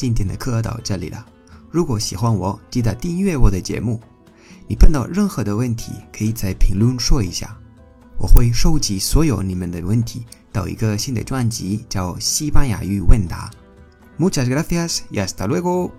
今天的课到这里了。如果喜欢我，记得订阅我的节目。你碰到任何的问题，可以在评论说一下，我会收集所有你们的问题到一个新的专辑，叫《西班牙语问答》。Muchas gracias，y hasta luego。